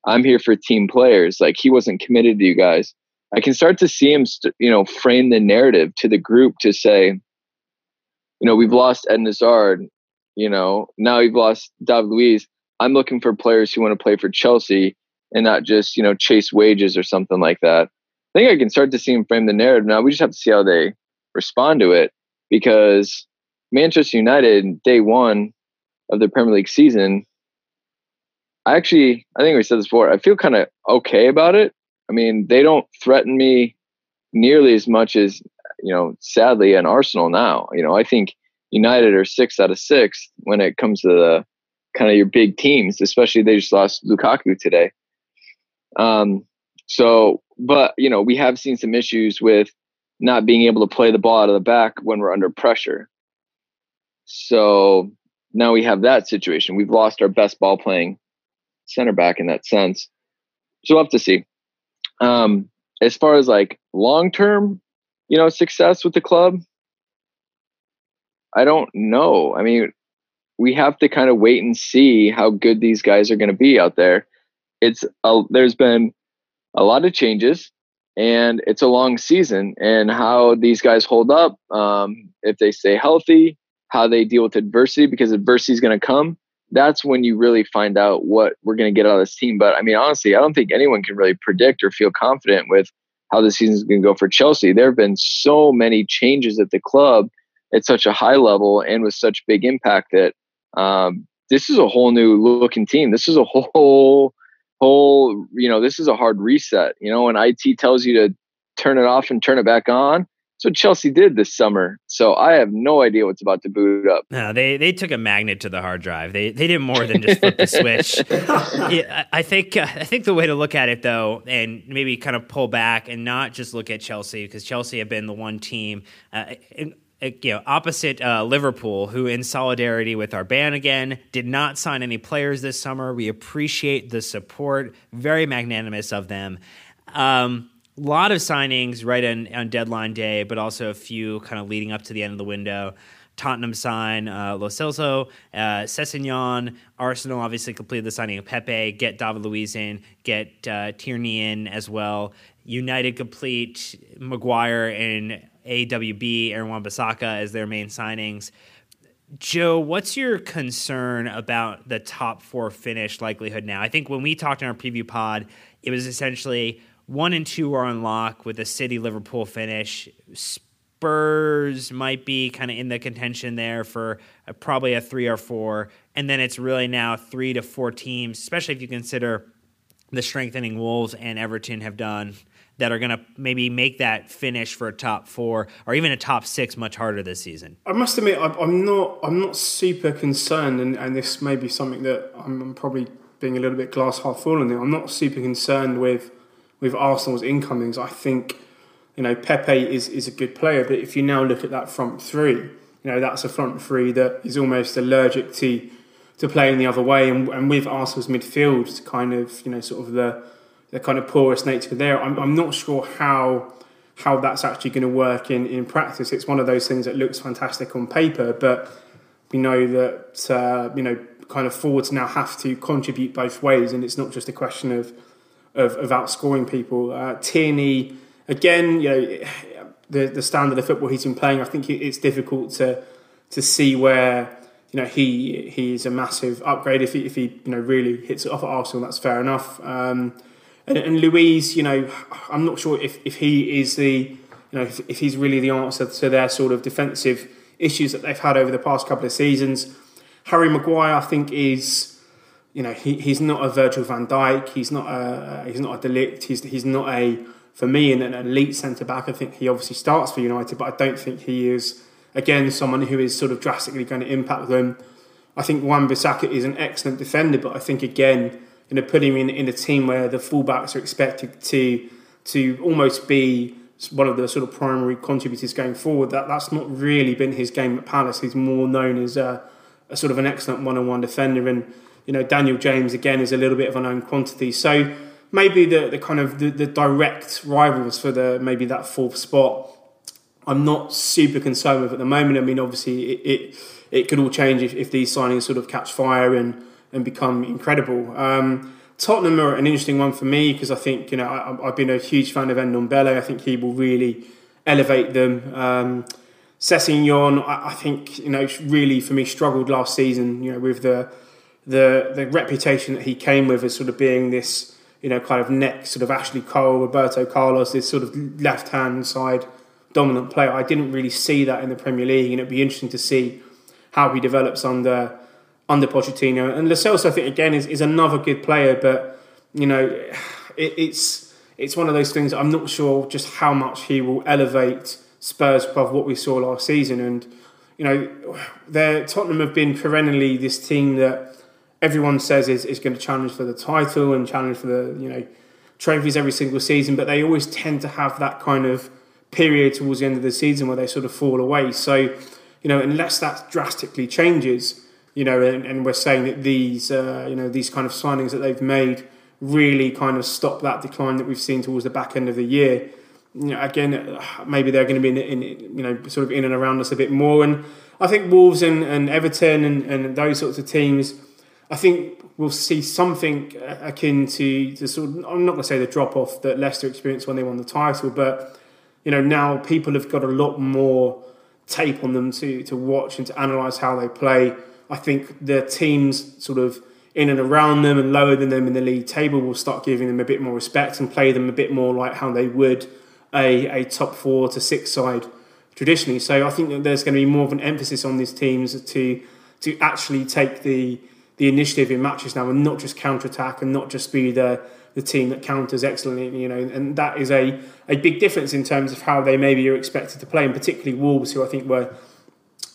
I'm here for team players. Like he wasn't committed to you guys." I can start to see him, st- you know, frame the narrative to the group to say, you know, we've lost Ed Hazard. You know, now we've lost David Luiz. I'm looking for players who want to play for Chelsea and not just, you know, chase wages or something like that. I think I can start to see him frame the narrative now. We just have to see how they respond to it because Manchester United, day one of the Premier League season, I actually, I think we said this before, I feel kind of okay about it. I mean, they don't threaten me nearly as much as, you know, sadly, an Arsenal now. You know, I think United are six out of six when it comes to the kind of your big teams, especially they just lost Lukaku today. Um, so, but you know, we have seen some issues with not being able to play the ball out of the back when we're under pressure. So now we have that situation. We've lost our best ball playing center back in that sense. So we'll have to see. Um, as far as like long term, you know, success with the club, I don't know. I mean, we have to kind of wait and see how good these guys are going to be out there. It's a, there's been a lot of changes, and it's a long season. And how these guys hold up, um, if they stay healthy, how they deal with adversity, because adversity is going to come. That's when you really find out what we're going to get out of this team. But I mean, honestly, I don't think anyone can really predict or feel confident with how the season is going to go for Chelsea. There have been so many changes at the club at such a high level and with such big impact that um, this is a whole new looking team. This is a whole whole you know this is a hard reset. You know when IT tells you to turn it off and turn it back on. So Chelsea did this summer. So I have no idea what's about to boot up. No, they they took a magnet to the hard drive. They they did more than just flip the switch. yeah, I think uh, I think the way to look at it though, and maybe kind of pull back and not just look at Chelsea because Chelsea have been the one team. Uh, uh, you know, opposite uh, Liverpool, who, in solidarity with our ban again, did not sign any players this summer. We appreciate the support, very magnanimous of them. Um, a lot of signings right on, on deadline day, but also a few kind of leading up to the end of the window. Tottenham sign uh, Lo Celso, uh, Sessegnon. Arsenal obviously completed the signing of Pepe. Get David Luiz in. Get uh, Tierney in as well. United complete Maguire and AWB, Aaron Wan-Bissaka as their main signings. Joe, what's your concern about the top four finish likelihood now? I think when we talked in our preview pod, it was essentially one and two are on lock with a City Liverpool finish. Spurs might be kind of in the contention there for a, probably a three or four, and then it's really now three to four teams, especially if you consider the strengthening Wolves and Everton have done that are going to maybe make that finish for a top four or even a top six much harder this season. I must admit, I'm not I'm not super concerned, and, and this may be something that I'm probably being a little bit glass half full in. I'm not super concerned with with Arsenal's incomings. I think you know Pepe is is a good player, but if you now look at that front three, you know that's a front three that is almost allergic to to playing the other way, and, and with Arsenal's midfield, kind of you know sort of the the kind of porous nature there. I'm, I'm not sure how how that's actually going to work in, in practice. It's one of those things that looks fantastic on paper, but we know that uh, you know kind of forwards now have to contribute both ways, and it's not just a question of of, of outscoring people. Uh, Tierney, again, you know, the the standard of football he's been playing, I think it's difficult to to see where you know he he is a massive upgrade if he if he you know really hits it off at Arsenal. That's fair enough. Um, and, and Luiz, you know, I'm not sure if, if he is the, you know, if, if he's really the answer to their sort of defensive issues that they've had over the past couple of seasons. Harry Maguire, I think, is, you know, he, he's not a Virgil van Dijk. He's not a he's not a de Ligt. He's he's not a for me an, an elite centre back. I think he obviously starts for United, but I don't think he is again someone who is sort of drastically going to impact them. I think Wan Bissaka is an excellent defender, but I think again know, putting him in, in a team where the fullbacks are expected to to almost be one of the sort of primary contributors going forward. That that's not really been his game at Palace. He's more known as a, a sort of an excellent one-on-one defender, and you know Daniel James again is a little bit of an unknown quantity. So maybe the, the kind of the, the direct rivals for the maybe that fourth spot. I'm not super concerned with at the moment. I mean, obviously it it, it could all change if, if these signings sort of catch fire and and become incredible. Um, Tottenham are an interesting one for me because I think you know I, have been a huge fan of Ndombele. I think he will really elevate them. Um, Sessegnon, I, I think you know really for me struggled last season. You know with the the the reputation that he came with as sort of being this you know kind of next sort of Ashley Cole, Roberto Carlos, this sort of left hand side dominant player. I didn't really see that in the Premier League, and it'd be interesting to see how he develops under under Pochettino. And Celso, I think, again, is, is another good player, but, you know, it, it's it's one of those things I'm not sure just how much he will elevate Spurs above what we saw last season. And, you know, Tottenham have been perennially this team that everyone says is, is going to challenge for the title and challenge for the, you know, trophies every single season, but they always tend to have that kind of period towards the end of the season where they sort of fall away. So, you know, unless that drastically changes, you know, and, and we're saying that these, uh, you know, these kind of signings that they've made really kind of stop that decline that we've seen towards the back end of the year. You know, again, maybe they're going to be in, in, you know, sort of in and around us a bit more. And I think Wolves and, and Everton and, and those sorts of teams, I think we'll see something akin to, to sort of, I'm not going to say the drop off that Leicester experienced when they won the title, but, you know, now people have got a lot more tape on them to, to watch and to analyse how they play I think the teams sort of in and around them and lower than them in the league table will start giving them a bit more respect and play them a bit more like how they would a, a top four to six side traditionally. So I think that there's going to be more of an emphasis on these teams to to actually take the the initiative in matches now and not just counter attack and not just be the the team that counters excellently, you know, and that is a, a big difference in terms of how they maybe are expected to play, and particularly Wolves, who I think were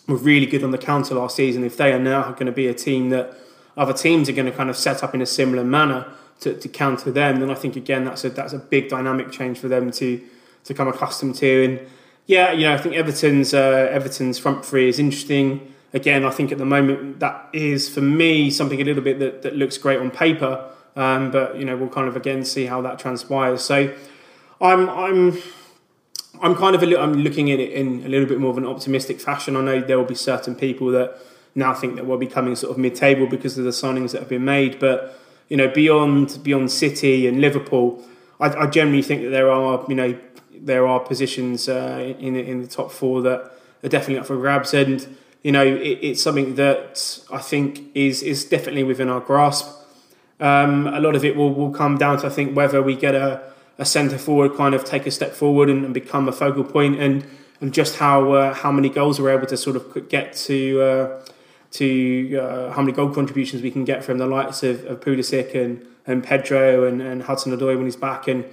were really good on the counter last season, if they are now going to be a team that other teams are going to kind of set up in a similar manner to, to counter them, then I think again that's a that's a big dynamic change for them to to come accustomed to. And yeah, you know, I think Everton's uh, Everton's front three is interesting. Again, I think at the moment that is for me something a little bit that, that looks great on paper, um, but you know we'll kind of again see how that transpires. So I'm I'm I'm kind of a little, I'm looking at it in a little bit more of an optimistic fashion. I know there will be certain people that now think that we're becoming sort of mid-table because of the signings that have been made, but you know beyond beyond City and Liverpool, I, I generally think that there are you know there are positions uh, in in the top four that are definitely up for grabs, and you know it, it's something that I think is is definitely within our grasp. Um, a lot of it will, will come down to I think whether we get a a centre forward kind of take a step forward and, and become a focal. And and just how uh, how many goals we're able to sort of get to uh, to uh, how many goal contributions we can get from the likes of, of Pulisic and, and Pedro and, and Hudson Odoi when he's back and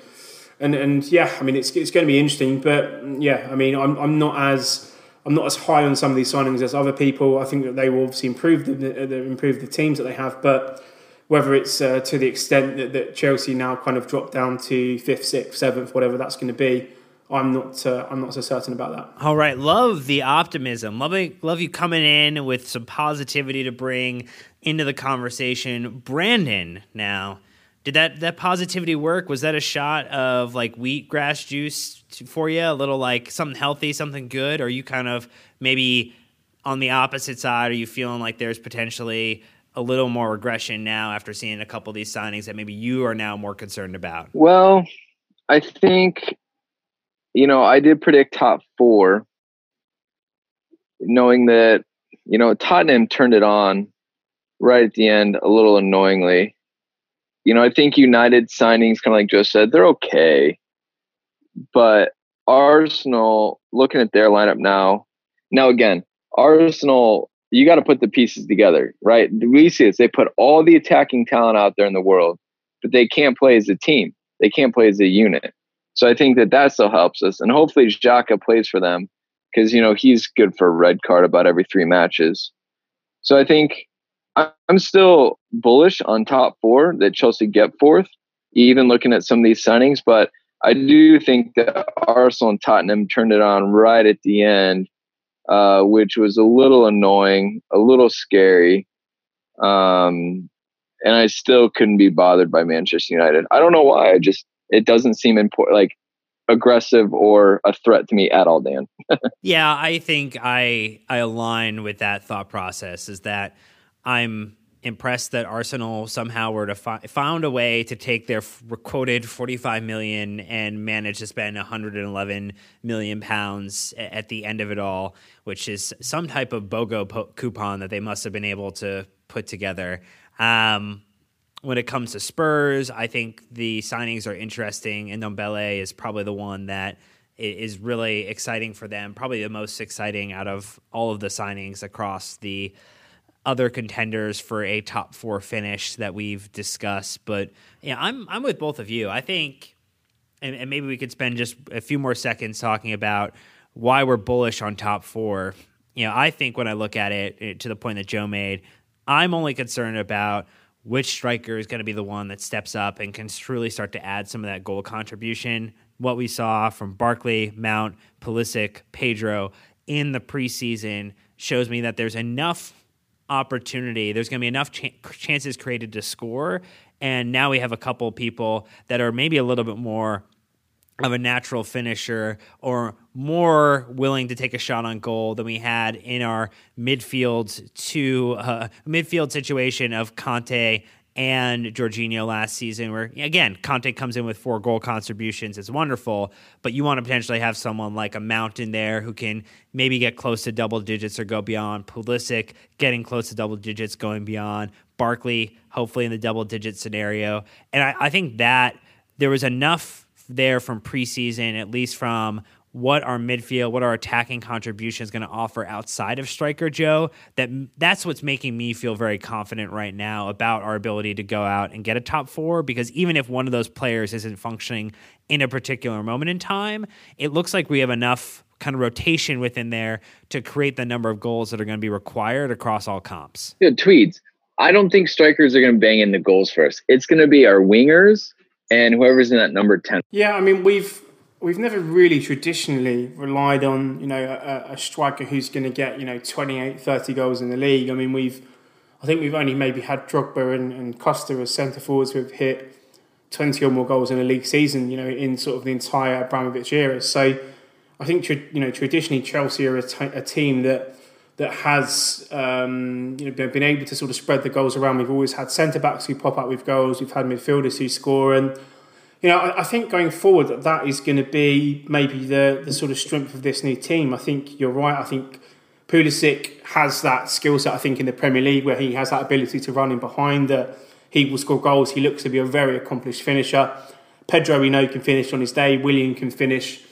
and and yeah, I mean it's it's going to be interesting, but yeah, I mean I'm I'm not as I'm not as high on some of these signings as other people. I think that they will obviously improve the, the improve the teams that they have, but whether it's uh, to the extent that, that Chelsea now kind of drop down to fifth, sixth, seventh, whatever that's going to be, I'm not uh, I'm not so certain about that. All right, love the optimism. Love love you coming in with some positivity to bring into the conversation. Brandon, now, did that that positivity work? Was that a shot of like wheatgrass juice for you? A little like something healthy, something good? Or are you kind of maybe on the opposite side? Are you feeling like there's potentially a little more regression now after seeing a couple of these signings that maybe you are now more concerned about? Well, I think you know, I did predict top four, knowing that, you know, Tottenham turned it on right at the end a little annoyingly. You know, I think United signings, kind of like Joe said, they're okay. But Arsenal, looking at their lineup now, now again, Arsenal, you got to put the pieces together, right? We see this. They put all the attacking talent out there in the world, but they can't play as a team. They can't play as a unit. So I think that that still helps us, and hopefully Xhaka plays for them because you know he's good for a red card about every three matches. So I think I'm still bullish on top four that Chelsea get fourth, even looking at some of these signings. But I do think that Arsenal and Tottenham turned it on right at the end, uh, which was a little annoying, a little scary. Um, and I still couldn't be bothered by Manchester United. I don't know why. I just it doesn't seem important like aggressive or a threat to me at all dan yeah i think i i align with that thought process is that i'm impressed that arsenal somehow were to fi- found a way to take their f- quoted 45 million and manage to spend 111 million pounds at the end of it all which is some type of bogo po- coupon that they must have been able to put together um, when it comes to Spurs, I think the signings are interesting, and Ndombele is probably the one that is really exciting for them. Probably the most exciting out of all of the signings across the other contenders for a top four finish that we've discussed. But yeah, I'm I'm with both of you. I think, and, and maybe we could spend just a few more seconds talking about why we're bullish on top four. You know, I think when I look at it to the point that Joe made, I'm only concerned about which striker is going to be the one that steps up and can truly start to add some of that goal contribution. What we saw from Barkley, Mount, Pulisic, Pedro in the preseason shows me that there's enough opportunity. There's going to be enough ch- chances created to score. And now we have a couple people that are maybe a little bit more of a natural finisher or more willing to take a shot on goal than we had in our midfield to uh, midfield situation of Kanté and Jorginho last season, where again Kanté comes in with four goal contributions. It's wonderful, but you want to potentially have someone like a Mountain there who can maybe get close to double digits or go beyond. Pulisic getting close to double digits, going beyond. Barkley, hopefully in the double digit scenario, and I, I think that there was enough there from preseason, at least from what our midfield, what our attacking contribution is going to offer outside of striker Joe. That that's what's making me feel very confident right now about our ability to go out and get a top four. Because even if one of those players isn't functioning in a particular moment in time, it looks like we have enough kind of rotation within there to create the number of goals that are going to be required across all comps. Good tweeds. I don't think strikers are going to bang in the goals for us. It's going to be our wingers and whoever's in that number 10 yeah i mean we've we've never really traditionally relied on you know a, a striker who's going to get you know 28 30 goals in the league i mean we've i think we've only maybe had Drogba and, and Costa as centre forwards who've hit 20 or more goals in a league season you know in sort of the entire Abramovich era so i think you know traditionally chelsea are a, t- a team that that has um, you know been able to sort of spread the goals around. We've always had centre backs who pop up with goals. We've had midfielders who score, and you know I, I think going forward that that is going to be maybe the the sort of strength of this new team. I think you're right. I think Pulisic has that skill set. I think in the Premier League where he has that ability to run in behind that he will score goals. He looks to be a very accomplished finisher. Pedro we know can finish on his day. Willian can finish.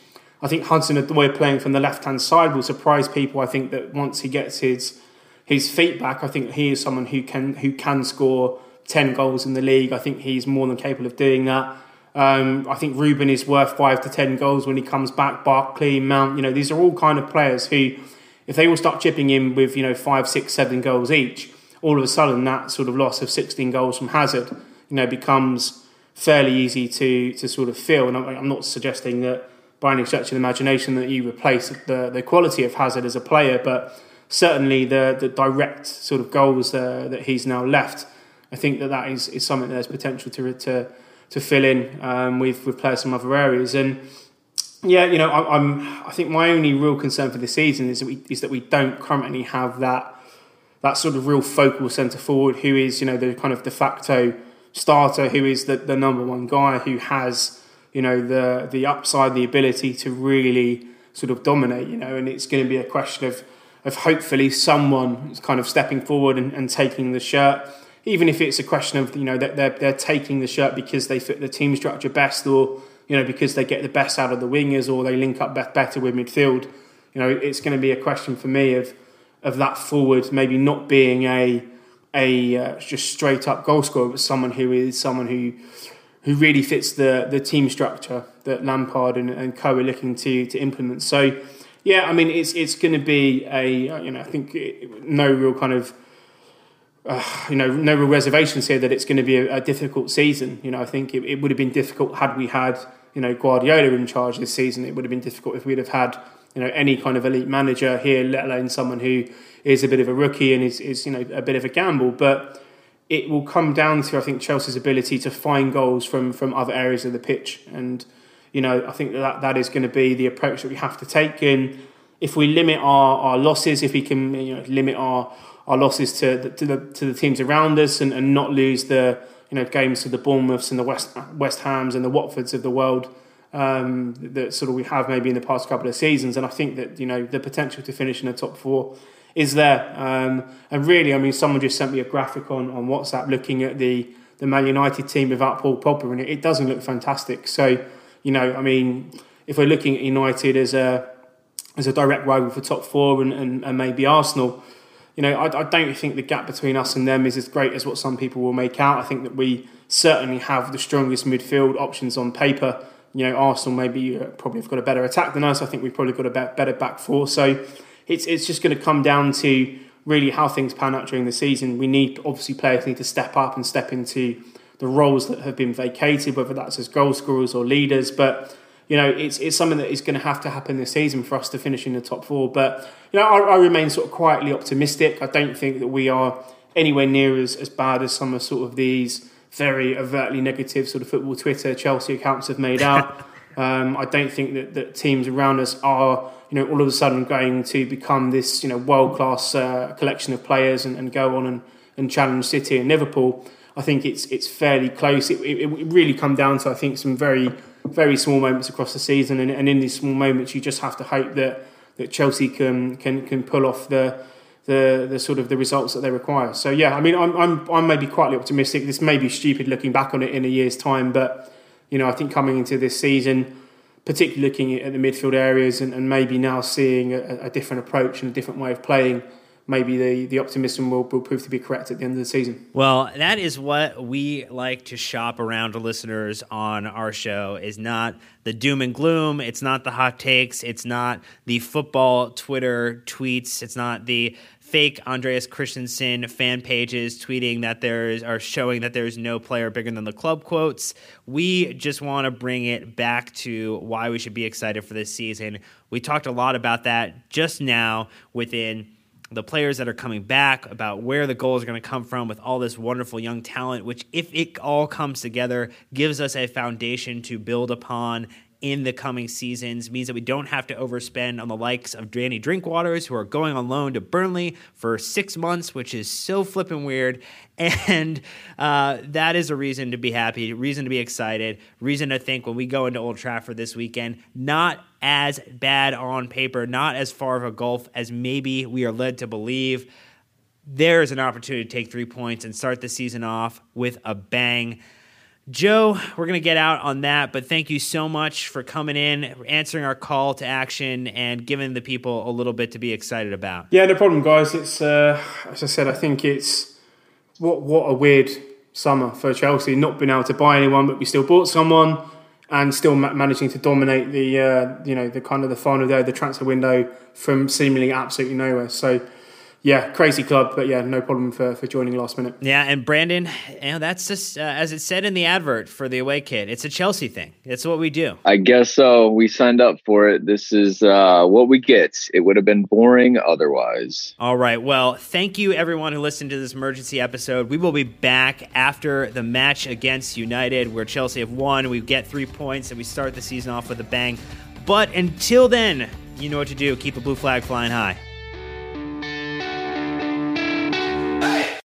I think Hudson Odoi playing from the left hand side will surprise people. I think that once he gets his his feet back, I think he is someone who can who can score ten goals in the league. I think he's more than capable of doing that. Um, I think Ruben is worth five to ten goals when he comes back. Barkley, Mount, you know, these are all kind of players who, if they all start chipping in with you know five, six, seven goals each, all of a sudden that sort of loss of sixteen goals from Hazard, you know, becomes fairly easy to to sort of fill. And I'm not suggesting that by any stretch of the imagination that you replace the the quality of Hazard as a player, but certainly the the direct sort of goals uh, that he's now left, I think that that is, is something that there's potential to to to fill in um, with with players from other areas and. Yeah, you know, I, I'm. I think my only real concern for the season is that we is that we don't currently have that that sort of real focal centre forward who is, you know, the kind of de facto starter, who is the, the number one guy, who has, you know, the the upside, the ability to really sort of dominate, you know, and it's going to be a question of of hopefully someone kind of stepping forward and, and taking the shirt, even if it's a question of you know that they're, they're taking the shirt because they fit the team structure best, or you know because they get the best out of the wingers, or they link up better with midfield. You know, it's going to be a question for me of of that forward maybe not being a a uh, just straight up goal scorer, but someone who is someone who who really fits the the team structure that Lampard and, and co are looking to to implement. So yeah, I mean, it's it's going to be a you know I think no real kind of uh, you know no real reservations here that it's going to be a, a difficult season. You know, I think it, it, would have been difficult had we had you know Guardiola in charge this season. It would have been difficult if we'd have had you know any kind of elite manager here, let alone someone who is a bit of a rookie and is is you know a bit of a gamble, but. It will come down to I think Chelsea's ability to find goals from from other areas of the pitch, and you know, I think that that is going to be the approach that we have to take. And if we limit our, our losses, if we can you know, limit our, our losses to the, to the to the teams around us and, and not lose the you know games to the Bournemouths and the West West Hams and the Watfords of the world um, that sort of we have maybe in the past couple of seasons. And I think that you know the potential to finish in the top four is there. Um, and really, I mean, someone just sent me a graphic on, on WhatsApp looking at the the Man United team without Paul Pogba, and it, it doesn't look fantastic. So you know, I mean, if we're looking at United as a as a direct rival for top four and, and, and maybe Arsenal, you know, I, I, don't think the gap between us and them is as great as what some people will make out. I think that we certainly have the strongest midfield options on paper. You know, Arsenal maybe uh, probably have got a better attack than us. I think we've probably got a better back four. So it's it's just going to come down to really how things pan out during the season. We need obviously players need to step up and step into the roles that have been vacated, whether that's as goal scorers or leaders. But you know, it's it's something that is going to have to happen this season for us to finish in the top four. But you know, I, I remain sort of quietly optimistic. I don't think that we are anywhere near as, as bad as some of sort of these very overtly negative sort of football Twitter Chelsea accounts have made out. um, I don't think that, that teams around us are, you know, all of a sudden going to become this, you know, world class uh, collection of players and, and go on and, and challenge City and Liverpool. I think it's it's fairly close. It, it, it really come down to I think some very very small moments across the season, and, and in these small moments, you just have to hope that that Chelsea can can can pull off the the the sort of the results that they require. So yeah, I mean, I'm I'm I'm maybe quietly optimistic. This may be stupid looking back on it in a year's time, but you know, I think coming into this season, particularly looking at the midfield areas and, and maybe now seeing a, a different approach and a different way of playing maybe the, the optimism will, will prove to be correct at the end of the season. Well, that is what we like to shop around to listeners on our show is not the doom and gloom, it's not the hot takes, it's not the football Twitter tweets, it's not the fake Andreas Christensen fan pages tweeting that there's are showing that there's no player bigger than the club quotes. We just want to bring it back to why we should be excited for this season. We talked a lot about that just now within the players that are coming back, about where the goals are going to come from with all this wonderful young talent, which, if it all comes together, gives us a foundation to build upon in the coming seasons means that we don't have to overspend on the likes of Danny Drinkwaters, who are going on loan to Burnley for six months, which is so flipping weird. And uh, that is a reason to be happy, reason to be excited, reason to think when we go into Old Trafford this weekend, not as bad on paper, not as far of a gulf as maybe we are led to believe. There is an opportunity to take three points and start the season off with a bang. Joe, we're going to get out on that, but thank you so much for coming in, answering our call to action, and giving the people a little bit to be excited about. Yeah, no problem, guys. It's uh, as I said, I think it's what what a weird summer for Chelsea. Not being able to buy anyone, but we still bought someone, and still ma- managing to dominate the uh, you know the kind of the final day the transfer window from seemingly absolutely nowhere. So yeah, crazy club, but yeah, no problem for, for joining last minute. Yeah, and Brandon, you know, that's just uh, as it said in the advert for the away kit. It's a Chelsea thing. It's what we do. I guess so. We signed up for it. This is uh, what we get. It would have been boring otherwise. All right. Well, thank you everyone who listened to this emergency episode. We will be back after the match against United, where Chelsea have won. We get three points and we start the season off with a bang. But until then, you know what to do. Keep a blue flag flying high.